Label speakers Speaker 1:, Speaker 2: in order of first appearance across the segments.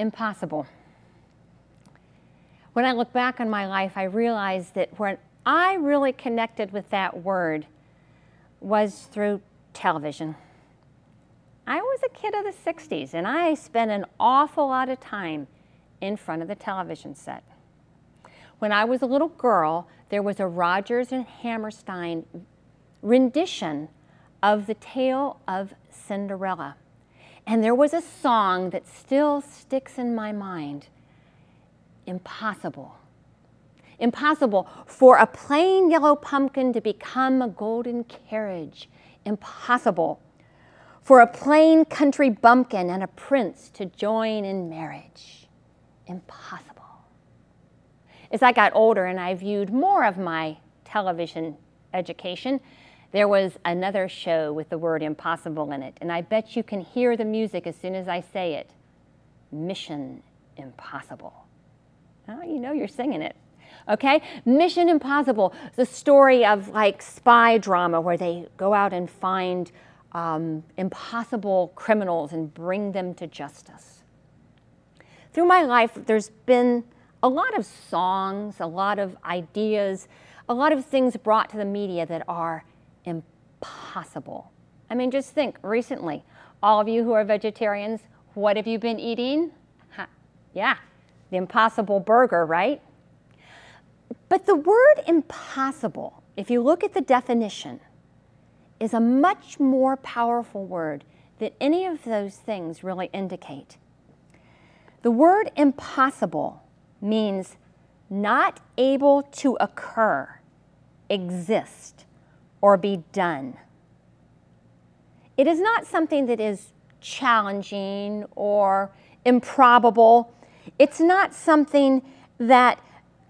Speaker 1: impossible. When I look back on my life, I realize that when I really connected with that word was through television. I was a kid of the 60s and I spent an awful lot of time in front of the television set. When I was a little girl, there was a Rodgers and Hammerstein rendition of the tale of Cinderella. And there was a song that still sticks in my mind impossible. Impossible for a plain yellow pumpkin to become a golden carriage. Impossible for a plain country bumpkin and a prince to join in marriage. Impossible. As I got older and I viewed more of my television education, there was another show with the word impossible in it, and I bet you can hear the music as soon as I say it Mission Impossible. Oh, you know you're singing it. Okay? Mission Impossible, the story of like spy drama where they go out and find um, impossible criminals and bring them to justice. Through my life, there's been a lot of songs, a lot of ideas, a lot of things brought to the media that are impossible. I mean, just think recently, all of you who are vegetarians, what have you been eating? Yeah, the impossible burger, right? But the word impossible, if you look at the definition, is a much more powerful word than any of those things really indicate. The word impossible means not able to occur, exist, or be done. It is not something that is challenging or improbable. It's not something that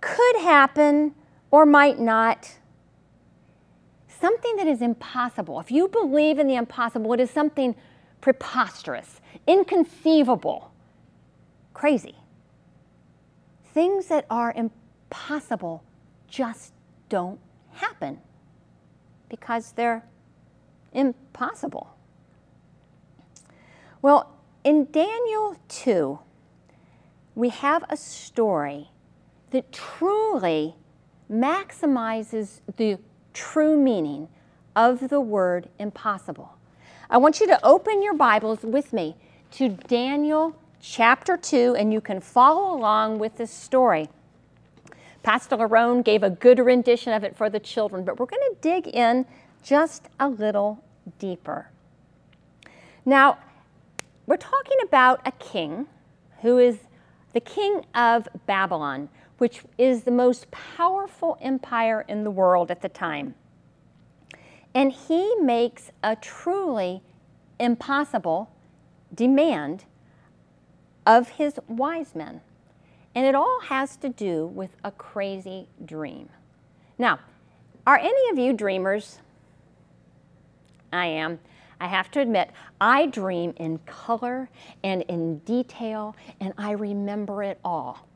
Speaker 1: could happen or might not. Something that is impossible. If you believe in the impossible, it is something preposterous, inconceivable, crazy. Things that are impossible just don't happen because they're impossible. Well, in Daniel 2, we have a story that truly maximizes the true meaning of the word impossible. I want you to open your Bibles with me to Daniel chapter 2, and you can follow along with this story. Pastor Larone gave a good rendition of it for the children, but we're going to dig in just a little deeper. Now, we're talking about a king who is the king of Babylon, which is the most powerful empire in the world at the time. And he makes a truly impossible demand of his wise men. And it all has to do with a crazy dream. Now, are any of you dreamers? I am. I have to admit, I dream in color and in detail, and I remember it all.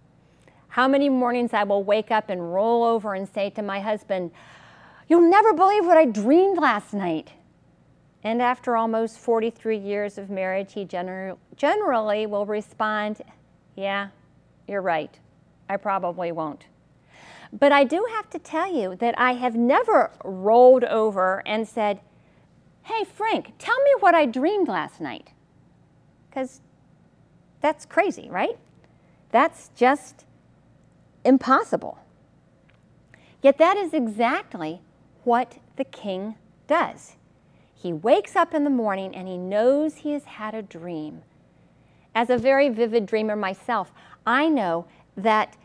Speaker 1: How many mornings I will wake up and roll over and say to my husband, You'll never believe what I dreamed last night. And after almost 43 years of marriage, he gener- generally will respond, Yeah, you're right. I probably won't. But I do have to tell you that I have never rolled over and said, Hey, Frank, tell me what I dreamed last night. Because that's crazy, right? That's just impossible. Yet that is exactly what the king does. He wakes up in the morning and he knows he has had a dream. As a very vivid dreamer myself, I know that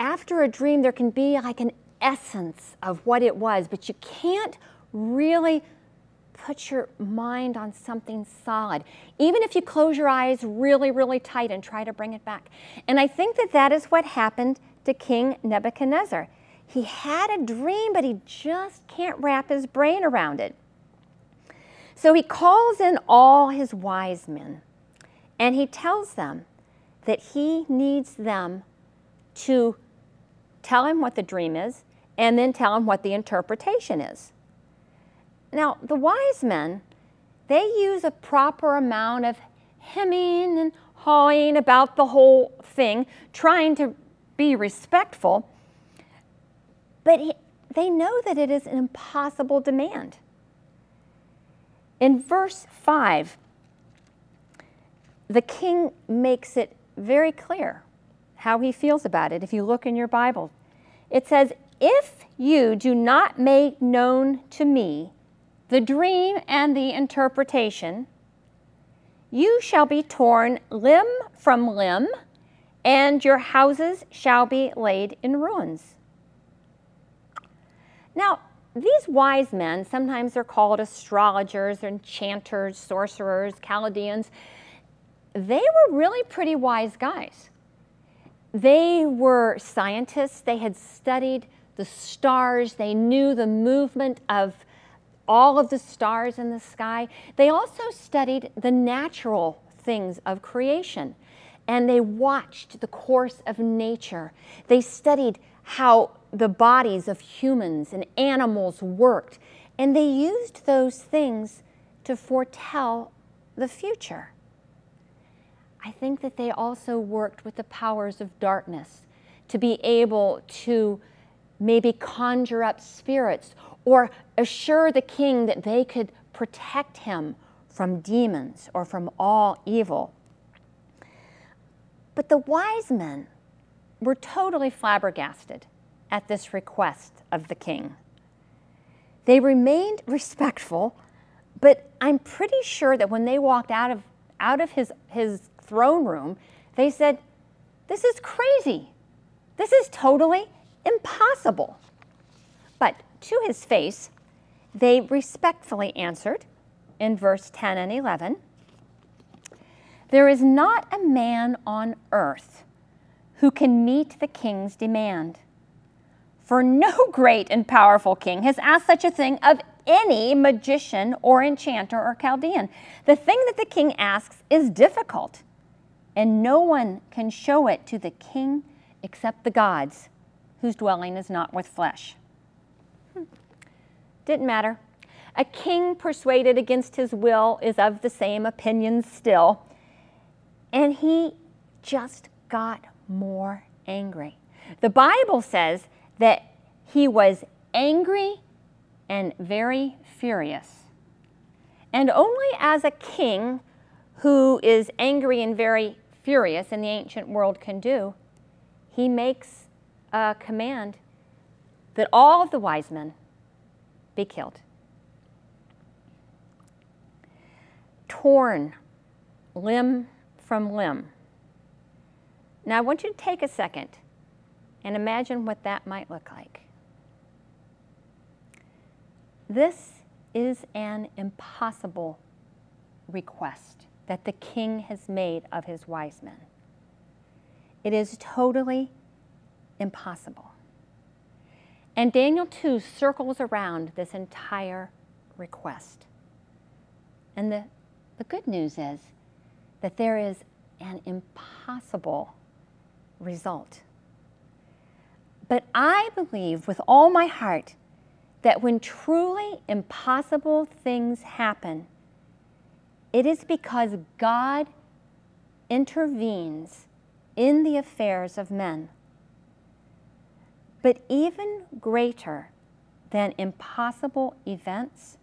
Speaker 1: after a dream, there can be like an essence of what it was, but you can't really put your mind on something solid, even if you close your eyes really, really tight and try to bring it back. And I think that that is what happened to King Nebuchadnezzar. He had a dream, but he just can't wrap his brain around it. So he calls in all his wise men and he tells them that he needs them to tell him what the dream is and then tell him what the interpretation is. Now, the wise men, they use a proper amount of hemming and hawing about the whole thing, trying to be respectful. But he, they know that it is an impossible demand. In verse 5, the king makes it very clear how he feels about it. If you look in your Bible, it says, If you do not make known to me the dream and the interpretation, you shall be torn limb from limb, and your houses shall be laid in ruins. Now, these wise men, sometimes they're called astrologers, enchanters, sorcerers, Chaldeans, they were really pretty wise guys. They were scientists, they had studied the stars, they knew the movement of all of the stars in the sky. They also studied the natural things of creation and they watched the course of nature. They studied how the bodies of humans and animals worked, and they used those things to foretell the future. I think that they also worked with the powers of darkness to be able to maybe conjure up spirits or assure the king that they could protect him from demons or from all evil. But the wise men were totally flabbergasted at this request of the king. They remained respectful, but I'm pretty sure that when they walked out of, out of his, his throne room, they said, This is crazy. This is totally impossible. But to his face, they respectfully answered in verse 10 and 11 There is not a man on earth who can meet the king's demand. For no great and powerful king has asked such a thing of any magician or enchanter or Chaldean. The thing that the king asks is difficult, and no one can show it to the king except the gods, whose dwelling is not with flesh. Hmm. Didn't matter. A king persuaded against his will is of the same opinion still, and he just got more angry. The Bible says that he was angry and very furious. And only as a king who is angry and very furious in the ancient world can do, he makes a command that all of the wise men be killed. Torn limb from limb. Now, I want you to take a second and imagine what that might look like. This is an impossible request that the king has made of his wise men. It is totally impossible. And Daniel 2 circles around this entire request. And the, the good news is that there is an impossible result. But I believe with all my heart that when truly impossible things happen, it is because God intervenes in the affairs of men. But even greater than impossible events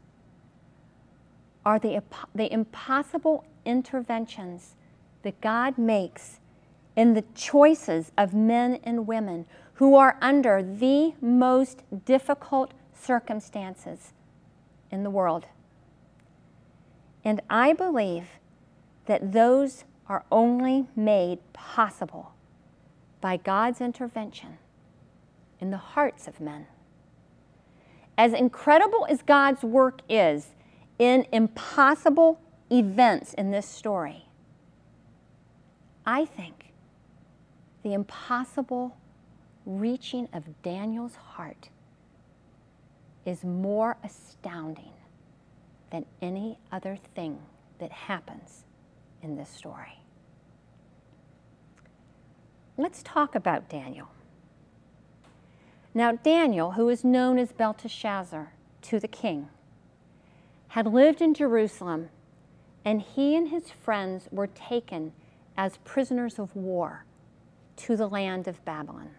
Speaker 1: are the, the impossible interventions that God makes in the choices of men and women who are under the most difficult circumstances in the world. And I believe that those are only made possible by God's intervention in the hearts of men. As incredible as God's work is in impossible events in this story, I think the impossible reaching of Daniel's heart is more astounding than any other thing that happens in this story. Let's talk about Daniel. Now, Daniel, who is known as Belteshazzar to the king, had lived in Jerusalem, and he and his friends were taken as prisoners of war to the land of Babylon.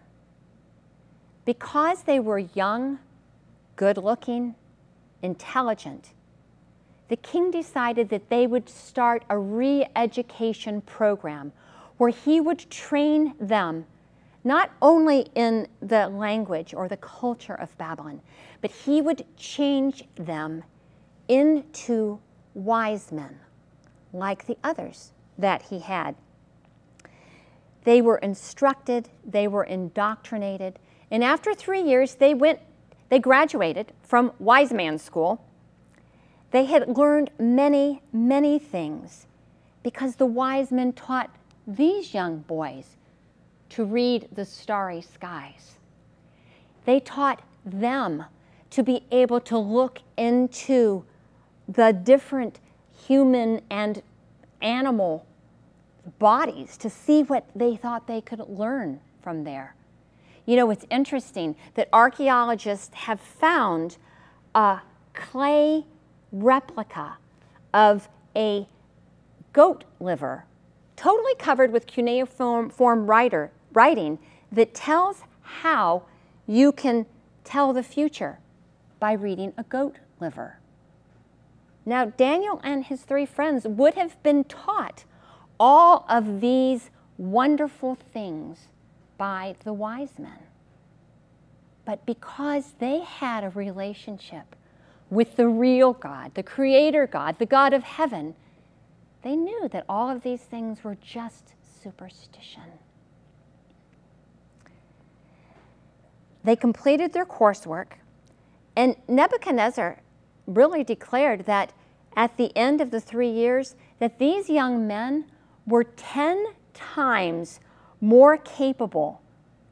Speaker 1: Because they were young, good looking, intelligent, the king decided that they would start a re education program where he would train them not only in the language or the culture of Babylon, but he would change them into wise men like the others that he had. They were instructed, they were indoctrinated, and after three years, they went, they graduated from wise man school. They had learned many, many things because the wise men taught these young boys to read the starry skies. They taught them to be able to look into the different human and animal bodies to see what they thought they could learn from there. You know, it's interesting that archaeologists have found a clay replica of a goat liver, totally covered with cuneiform writer, writing that tells how you can tell the future by reading a goat liver. Now, Daniel and his three friends would have been taught all of these wonderful things by the wise men. But because they had a relationship with the real God, the Creator God, the God of heaven, they knew that all of these things were just superstition. They completed their coursework, and Nebuchadnezzar really declared that at the end of the three years that these young men were 10 times more capable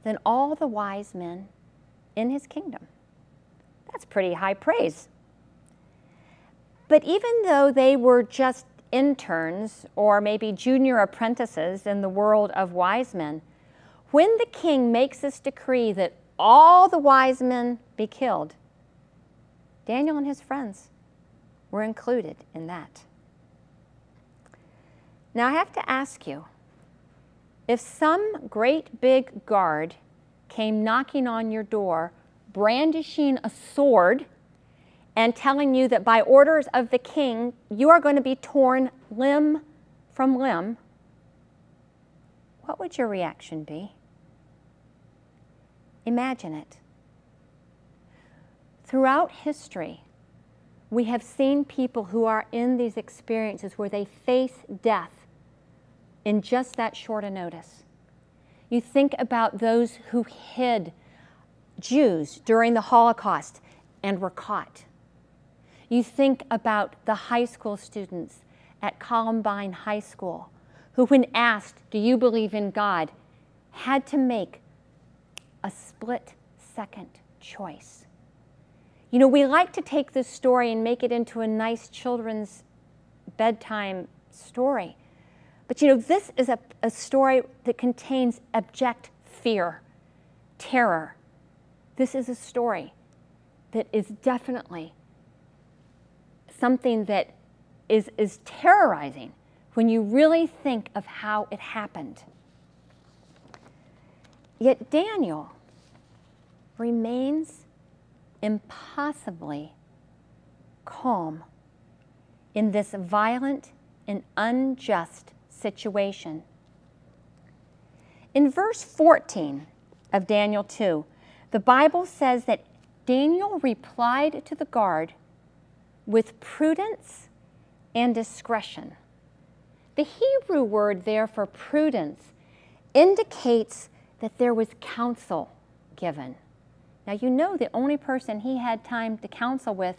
Speaker 1: than all the wise men in his kingdom. That's pretty high praise. But even though they were just interns or maybe junior apprentices in the world of wise men, when the king makes this decree that all the wise men be killed, Daniel and his friends were included in that. Now I have to ask you if some great big guard came knocking on your door, brandishing a sword, and telling you that by orders of the king, you are going to be torn limb from limb, what would your reaction be? Imagine it. Throughout history, we have seen people who are in these experiences where they face death in just that short a notice. You think about those who hid Jews during the Holocaust and were caught. You think about the high school students at Columbine High School who, when asked, Do you believe in God, had to make a split second choice. You know, we like to take this story and make it into a nice children's bedtime story. But you know, this is a, a story that contains abject fear, terror. This is a story that is definitely something that is, is terrorizing when you really think of how it happened. Yet Daniel remains impossibly calm in this violent and unjust situation. In verse 14 of Daniel 2, the Bible says that Daniel replied to the guard with prudence and discretion. The Hebrew word there for prudence indicates that there was counsel given. Now, you know the only person he had time to counsel with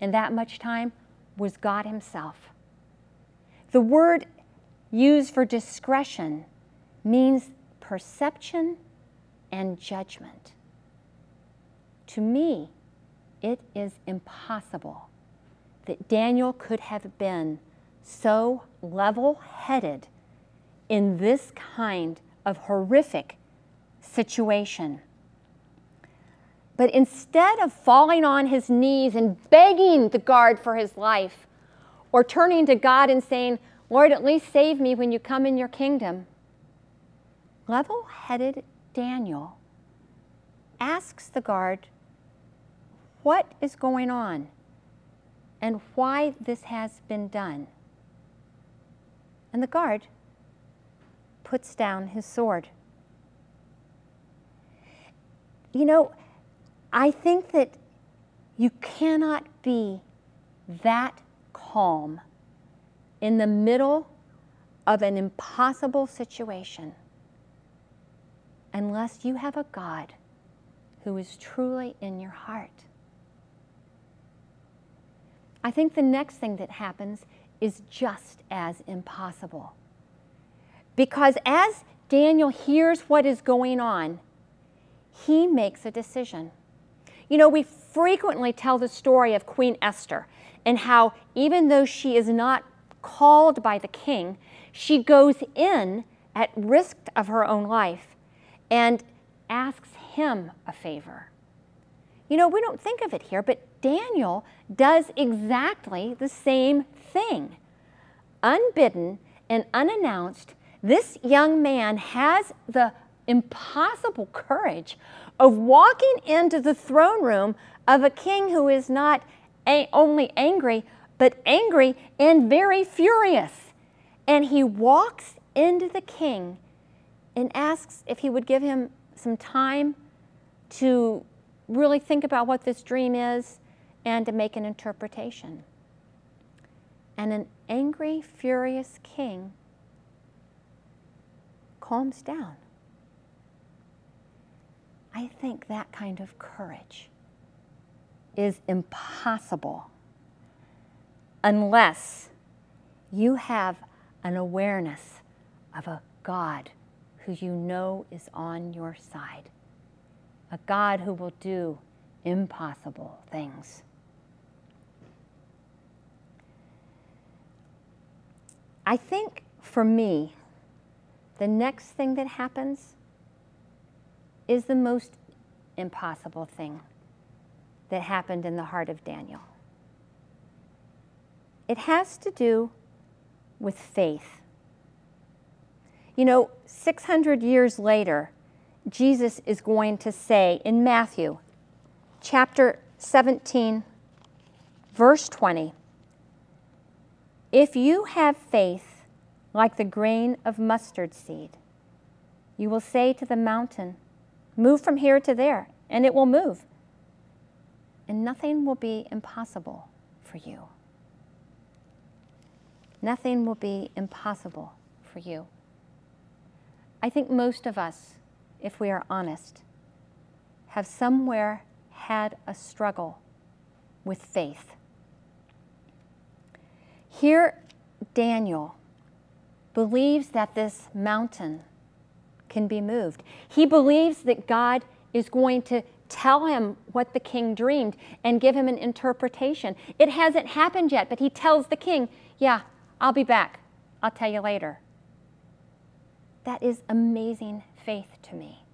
Speaker 1: in that much time was God Himself. The word used for discretion means perception and judgment. To me, it is impossible that Daniel could have been so level headed in this kind of horrific situation. But instead of falling on his knees and begging the guard for his life, or turning to God and saying, Lord, at least save me when you come in your kingdom. Level headed Daniel asks the guard what is going on and why this has been done. And the guard puts down his sword. You know, I think that you cannot be that calm in the middle of an impossible situation unless you have a God who is truly in your heart. I think the next thing that happens is just as impossible. Because as Daniel hears what is going on, he makes a decision. You know, we frequently tell the story of Queen Esther and how, even though she is not called by the king, she goes in at risk of her own life and asks him a favor. You know, we don't think of it here, but Daniel does exactly the same thing. Unbidden and unannounced, this young man has the impossible courage of walking into the throne room of a king who is not a- only angry, but angry and very furious. And he walks into the king and asks if he would give him some time to really think about what this dream is and to make an interpretation. And an angry, furious king calms down. I think that kind of courage is impossible unless you have an awareness of a God who you know is on your side, a God who will do impossible things. I think for me, the next thing that happens is the most impossible thing that happened in the heart of Daniel. It has to do with faith. You know, 600 years later, Jesus is going to say in Matthew chapter 17, verse 20, If you have faith like the grain of mustard seed, you will say to the mountain, Move from here to there, and it will move. And nothing will be impossible for you. Nothing will be impossible for you. I think most of us, if we are honest, have somewhere had a struggle with faith. Here, Daniel believes that this mountain can be moved. He believes that God is going to tell him what the king dreamed and give him an interpretation. It hasn't happened yet, but he tells the king, Yeah, I'll be back. I'll tell you later. That is amazing faith to me.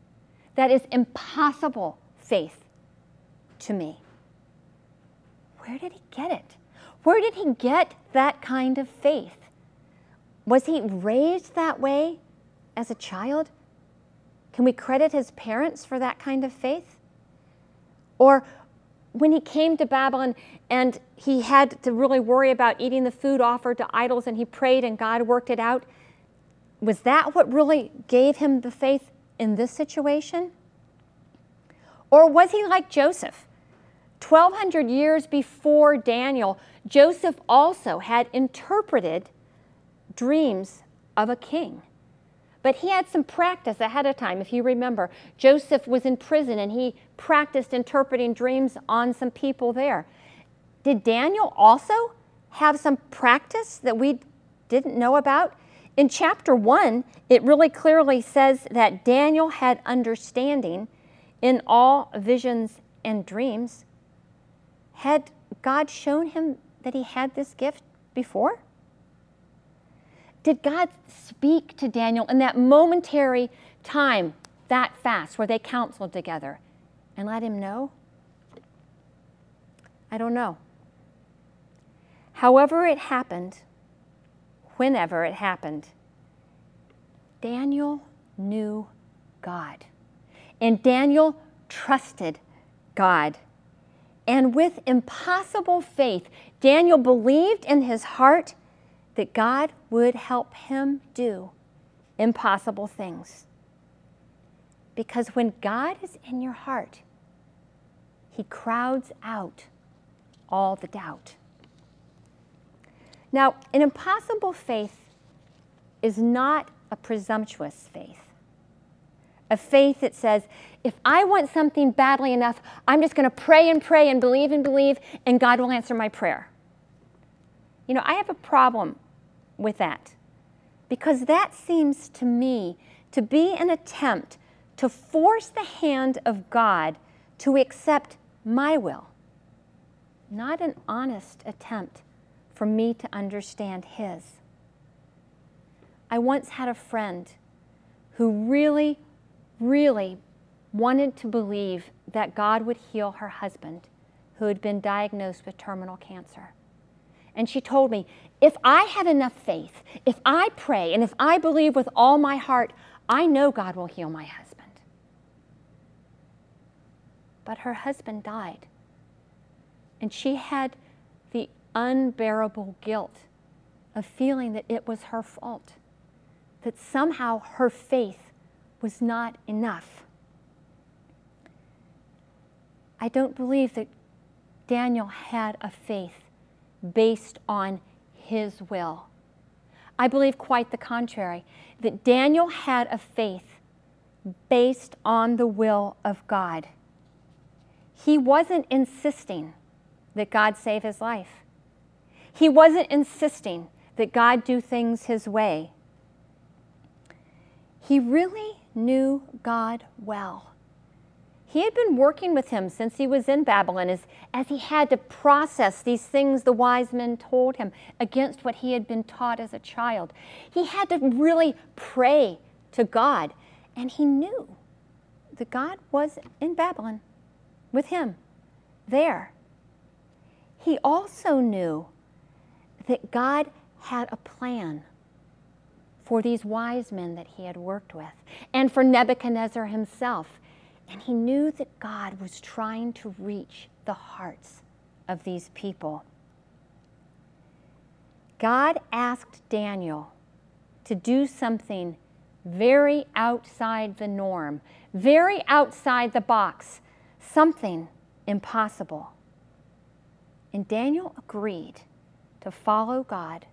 Speaker 1: That is impossible faith to me. Where did he get it? Where did he get that kind of faith? Was he raised that way as a child? Can we credit his parents for that kind of faith? Or when he came to Babylon and he had to really worry about eating the food offered to idols and he prayed and God worked it out, was that what really gave him the faith in this situation? Or was he like Joseph? 1200 years before Daniel, Joseph also had interpreted dreams of a king. But he had some practice ahead of time. If you remember, Joseph was in prison and he practiced interpreting dreams on some people there. Did Daniel also have some practice that we didn't know about? In chapter 1, it really clearly says that Daniel had understanding in all visions and dreams. Had God shown him that he had this gift before? Did God speak to Daniel in that momentary time, that fast, where they counseled together and let him know? I don't know. However, it happened, whenever it happened. Daniel knew God. And Daniel trusted God. And with impossible faith, Daniel believed in his heart that God would help him do impossible things. Because when God is in your heart, he crowds out all the doubt. Now, an impossible faith is not a presumptuous faith. A faith that says, if I want something badly enough, I'm just going to pray and pray and believe and believe, and God will answer my prayer. You know, I have a problem with that because that seems to me to be an attempt to force the hand of God to accept my will, not an honest attempt for me to understand His. I once had a friend who really, really wanted to believe that God would heal her husband who had been diagnosed with terminal cancer. And she told me, if I have enough faith, if I pray, and if I believe with all my heart, I know God will heal my husband. But her husband died. And she had the unbearable guilt of feeling that it was her fault, that somehow her faith was not enough. I don't believe that Daniel had a faith based on his will. I believe quite the contrary, that Daniel had a faith based on the will of God. He wasn't insisting that God save his life. He wasn't insisting that God do things his way. He really knew God well. He had been working with him since he was in Babylon as, as he had to process these things the wise men told him against what he had been taught as a child. He had to really pray to God, and he knew that God was in Babylon with him there. He also knew that God had a plan for these wise men that he had worked with and for Nebuchadnezzar himself and he knew that God was trying to reach the hearts of these people. God asked Daniel to do something very outside the norm, very outside the box, something impossible. And Daniel agreed to follow God,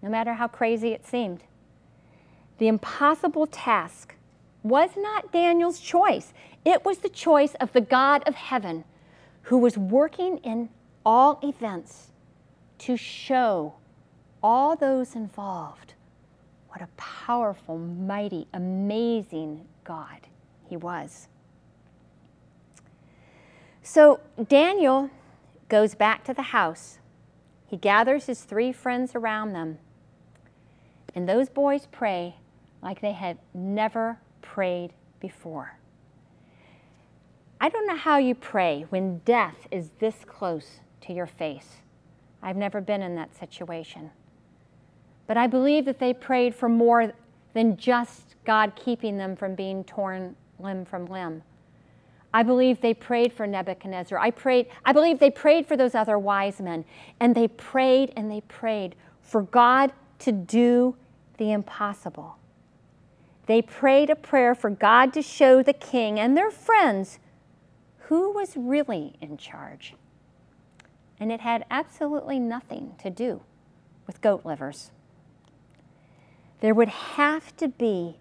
Speaker 1: no matter how crazy it seemed. The impossible task was not Daniel's choice. It was the choice of the God of heaven who was working in all events to show all those involved what a powerful, mighty, amazing God he was. So Daniel goes back to the house. He gathers his three friends around them. And those boys pray like they had never prayed before. I don't know how you pray when death is this close to your face. I've never been in that situation. But I believe that they prayed for more than just God keeping them from being torn limb from limb. I believe they prayed for Nebuchadnezzar. I prayed I believe they prayed for those other wise men and they prayed and they prayed for God to do the impossible. They prayed a prayer for God to show the king and their friends who was really in charge. And it had absolutely nothing to do with goat livers. There would have to be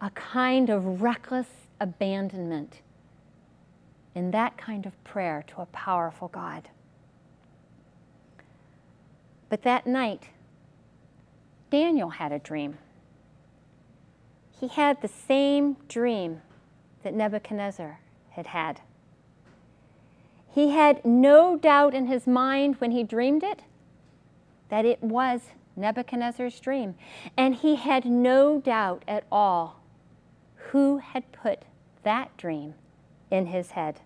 Speaker 1: a kind of reckless abandonment in that kind of prayer to a powerful God. But that night, Daniel had a dream he had the same dream that Nebuchadnezzar had had. He had no doubt in his mind when he dreamed it that it was Nebuchadnezzar's dream. And he had no doubt at all who had put that dream in his head.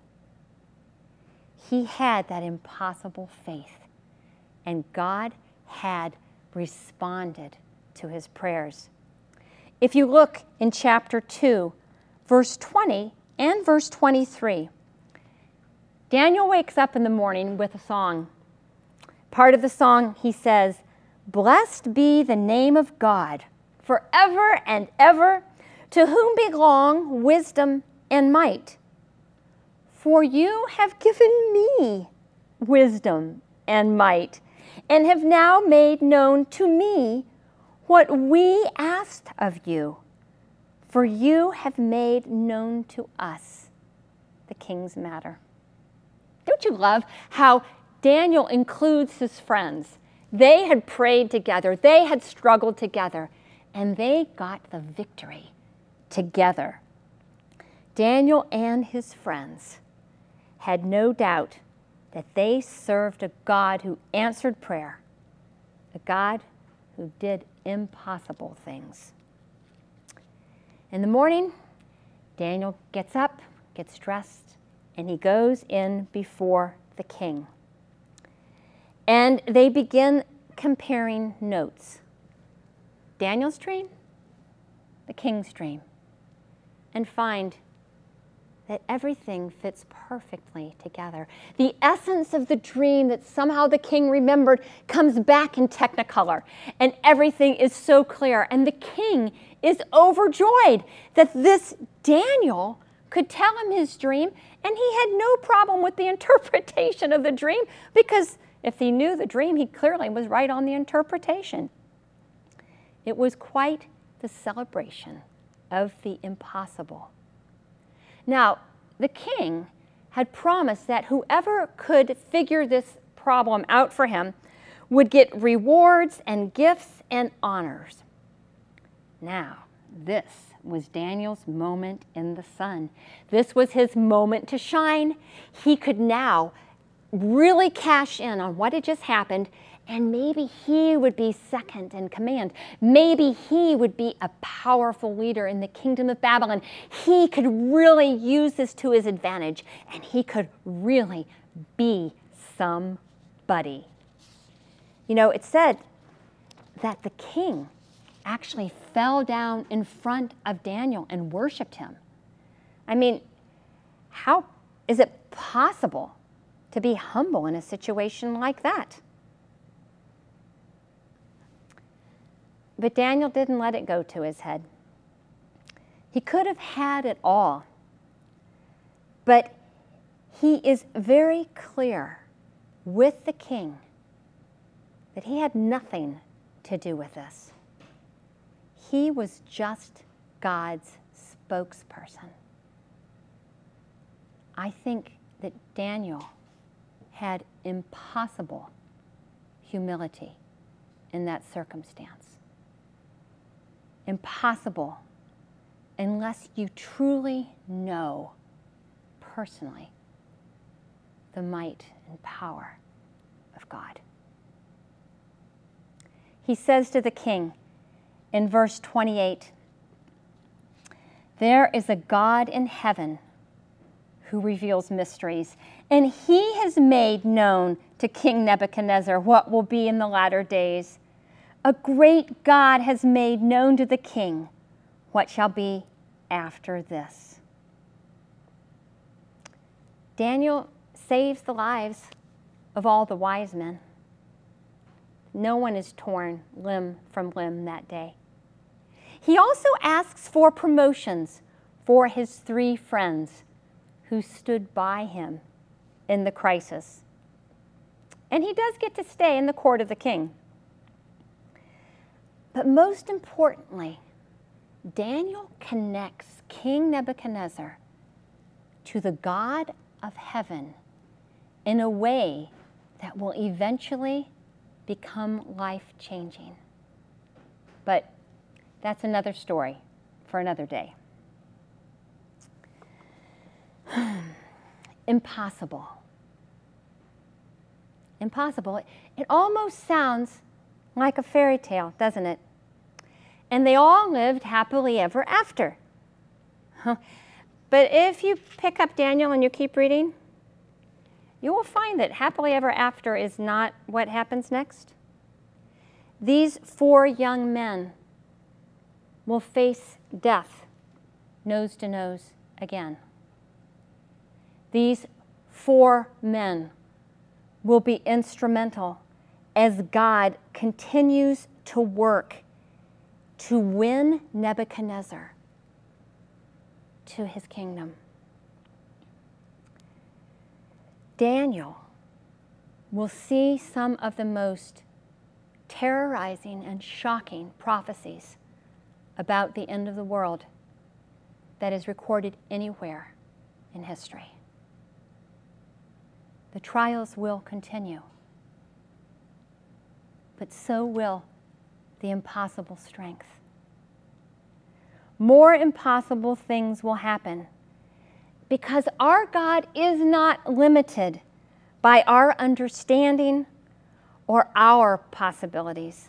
Speaker 1: He had that impossible faith, and God had responded to his prayers. If you look in chapter 2, verse 20 and verse 23, Daniel wakes up in the morning with a song. Part of the song, he says, Blessed be the name of God forever and ever, to whom belong wisdom and might. For you have given me wisdom and might, and have now made known to me what we asked of you. For you have made known to us the king's matter. Don't you love how Daniel includes his friends? They had prayed together, they had struggled together, and they got the victory together. Daniel and his friends had no doubt that they served a God who answered prayer, a God who did impossible things. In the morning, Daniel gets up, gets dressed, and he goes in before the king. And they begin comparing notes Daniel's dream, the king's dream, and find that everything fits perfectly together. The essence of the dream that somehow the king remembered comes back in technicolor, and everything is so clear. And the king is overjoyed that this Daniel could tell him his dream, and he had no problem with the interpretation of the dream because if he knew the dream, he clearly was right on the interpretation. It was quite the celebration of the impossible. Now, the king had promised that whoever could figure this problem out for him would get rewards and gifts and honors. Now, this was Daniel's moment in the sun. This was his moment to shine. He could now really cash in on what had just happened and maybe he would be second in command. Maybe he would be a powerful leader in the kingdom of Babylon. He could really use this to his advantage, and he could really be somebody. You know, it said that the king actually fell down in front of Daniel and worshiped him. I mean, how is it possible to be humble in a situation like that? But Daniel didn't let it go to his head. He could have had it all. But he is very clear with the king that he had nothing to do with this. He was just God's spokesperson. I think that Daniel had impossible humility in that circumstance impossible unless you truly know personally the might and power of God. He says to the king in verse 28 There is a God in heaven who reveals mysteries, and he has made known to King Nebuchadnezzar what will be in the latter days a great God has made known to the king what shall be after this. Daniel saves the lives of all the wise men. No one is torn limb from limb that day. He also asks for promotions for his three friends who stood by him in the crisis. And he does get to stay in the court of the king. But most importantly, Daniel connects King Nebuchadnezzar to the God of heaven in a way that will eventually become life changing. But that's another story for another day. Impossible. Impossible. It almost sounds like a fairy tale, doesn't it? And they all lived happily ever after. But if you pick up Daniel and you keep reading, you will find that happily ever after is not what happens next. these four young men will face death nose to nose again. These four men will be instrumental as God continues to work to win Nebuchadnezzar to his kingdom. Daniel will see some of the most terrorizing and shocking prophecies about the end of the world that is recorded anywhere in history. The trials will continue, but so will the impossible strength. More impossible things will happen because our God is not limited by our understanding or our possibilities.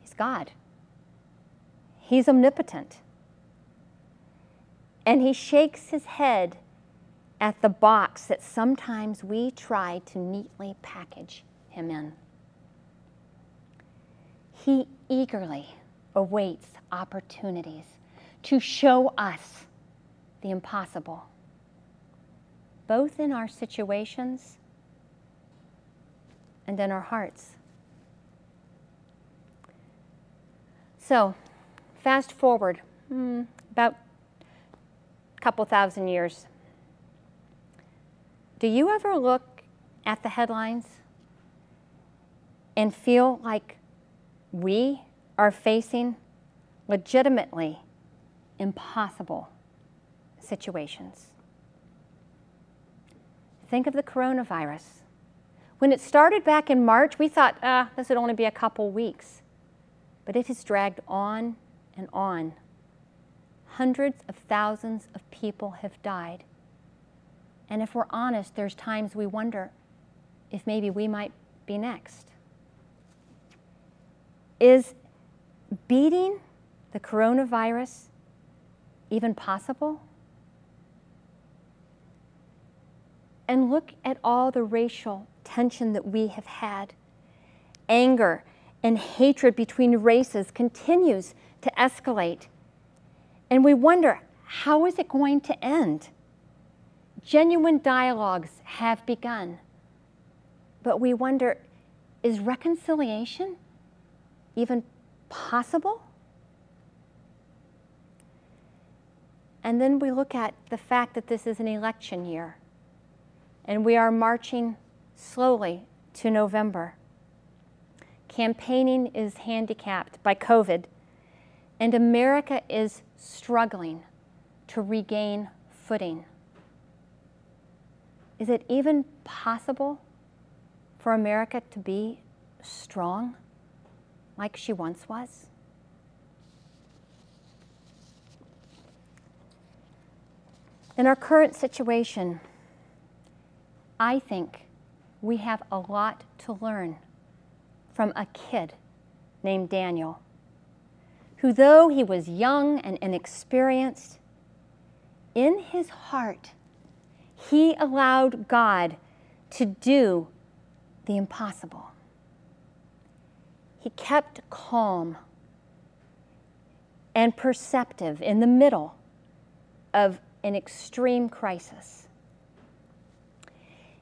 Speaker 1: He's God, He's omnipotent. And He shakes His head at the box that sometimes we try to neatly package Him in. He eagerly awaits opportunities to show us the impossible, both in our situations and in our hearts. So, fast forward hmm, about a couple thousand years. Do you ever look at the headlines and feel like we are facing legitimately impossible situations. Think of the coronavirus. When it started back in March, we thought, ah, this would only be a couple weeks. But it has dragged on and on. Hundreds of thousands of people have died. And if we're honest, there's times we wonder if maybe we might be next. Is beating the coronavirus even possible? And look at all the racial tension that we have had. Anger and hatred between races continues to escalate. And we wonder how is it going to end? Genuine dialogues have begun. But we wonder is reconciliation even possible? And then we look at the fact that this is an election year and we are marching slowly to November. Campaigning is handicapped by COVID, and America is struggling to regain footing. Is it even possible for America to be strong? Like she once was? In our current situation, I think we have a lot to learn from a kid named Daniel, who, though he was young and inexperienced, in his heart, he allowed God to do the impossible. He kept calm and perceptive in the middle of an extreme crisis.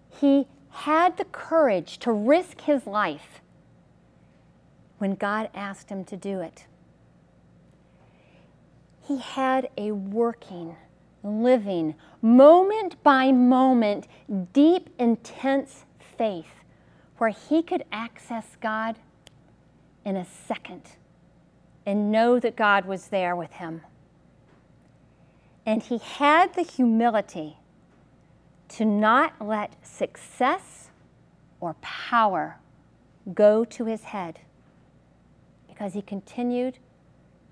Speaker 1: He had the courage to risk his life when God asked him to do it. He had a working, living, moment by moment, deep, intense faith where he could access God in a second and know that God was there with him. And he had the humility to not let success or power go to his head because he continued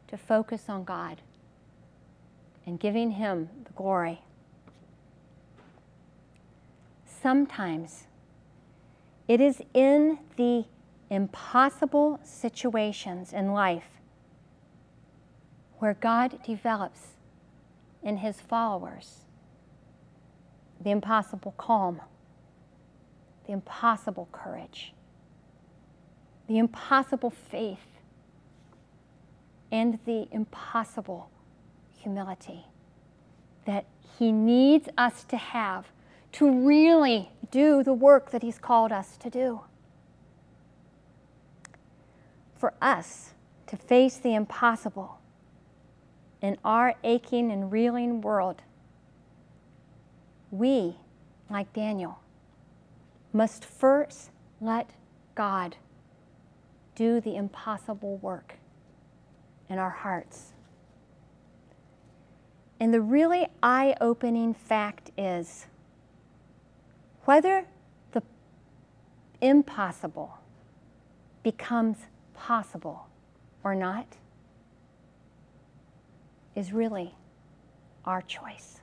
Speaker 1: to focus on God and giving him the glory. Sometimes it is in the impossible situations in life where God develops in his followers the impossible calm, the impossible courage, the impossible faith, and the impossible humility that He needs us to have to really do the work that He's called us to do. For us to face the impossible in our aching and reeling world, we, like Daniel, must first let God do the impossible work in our hearts. And the really eye opening fact is whether the impossible becomes possible or not is really our choice.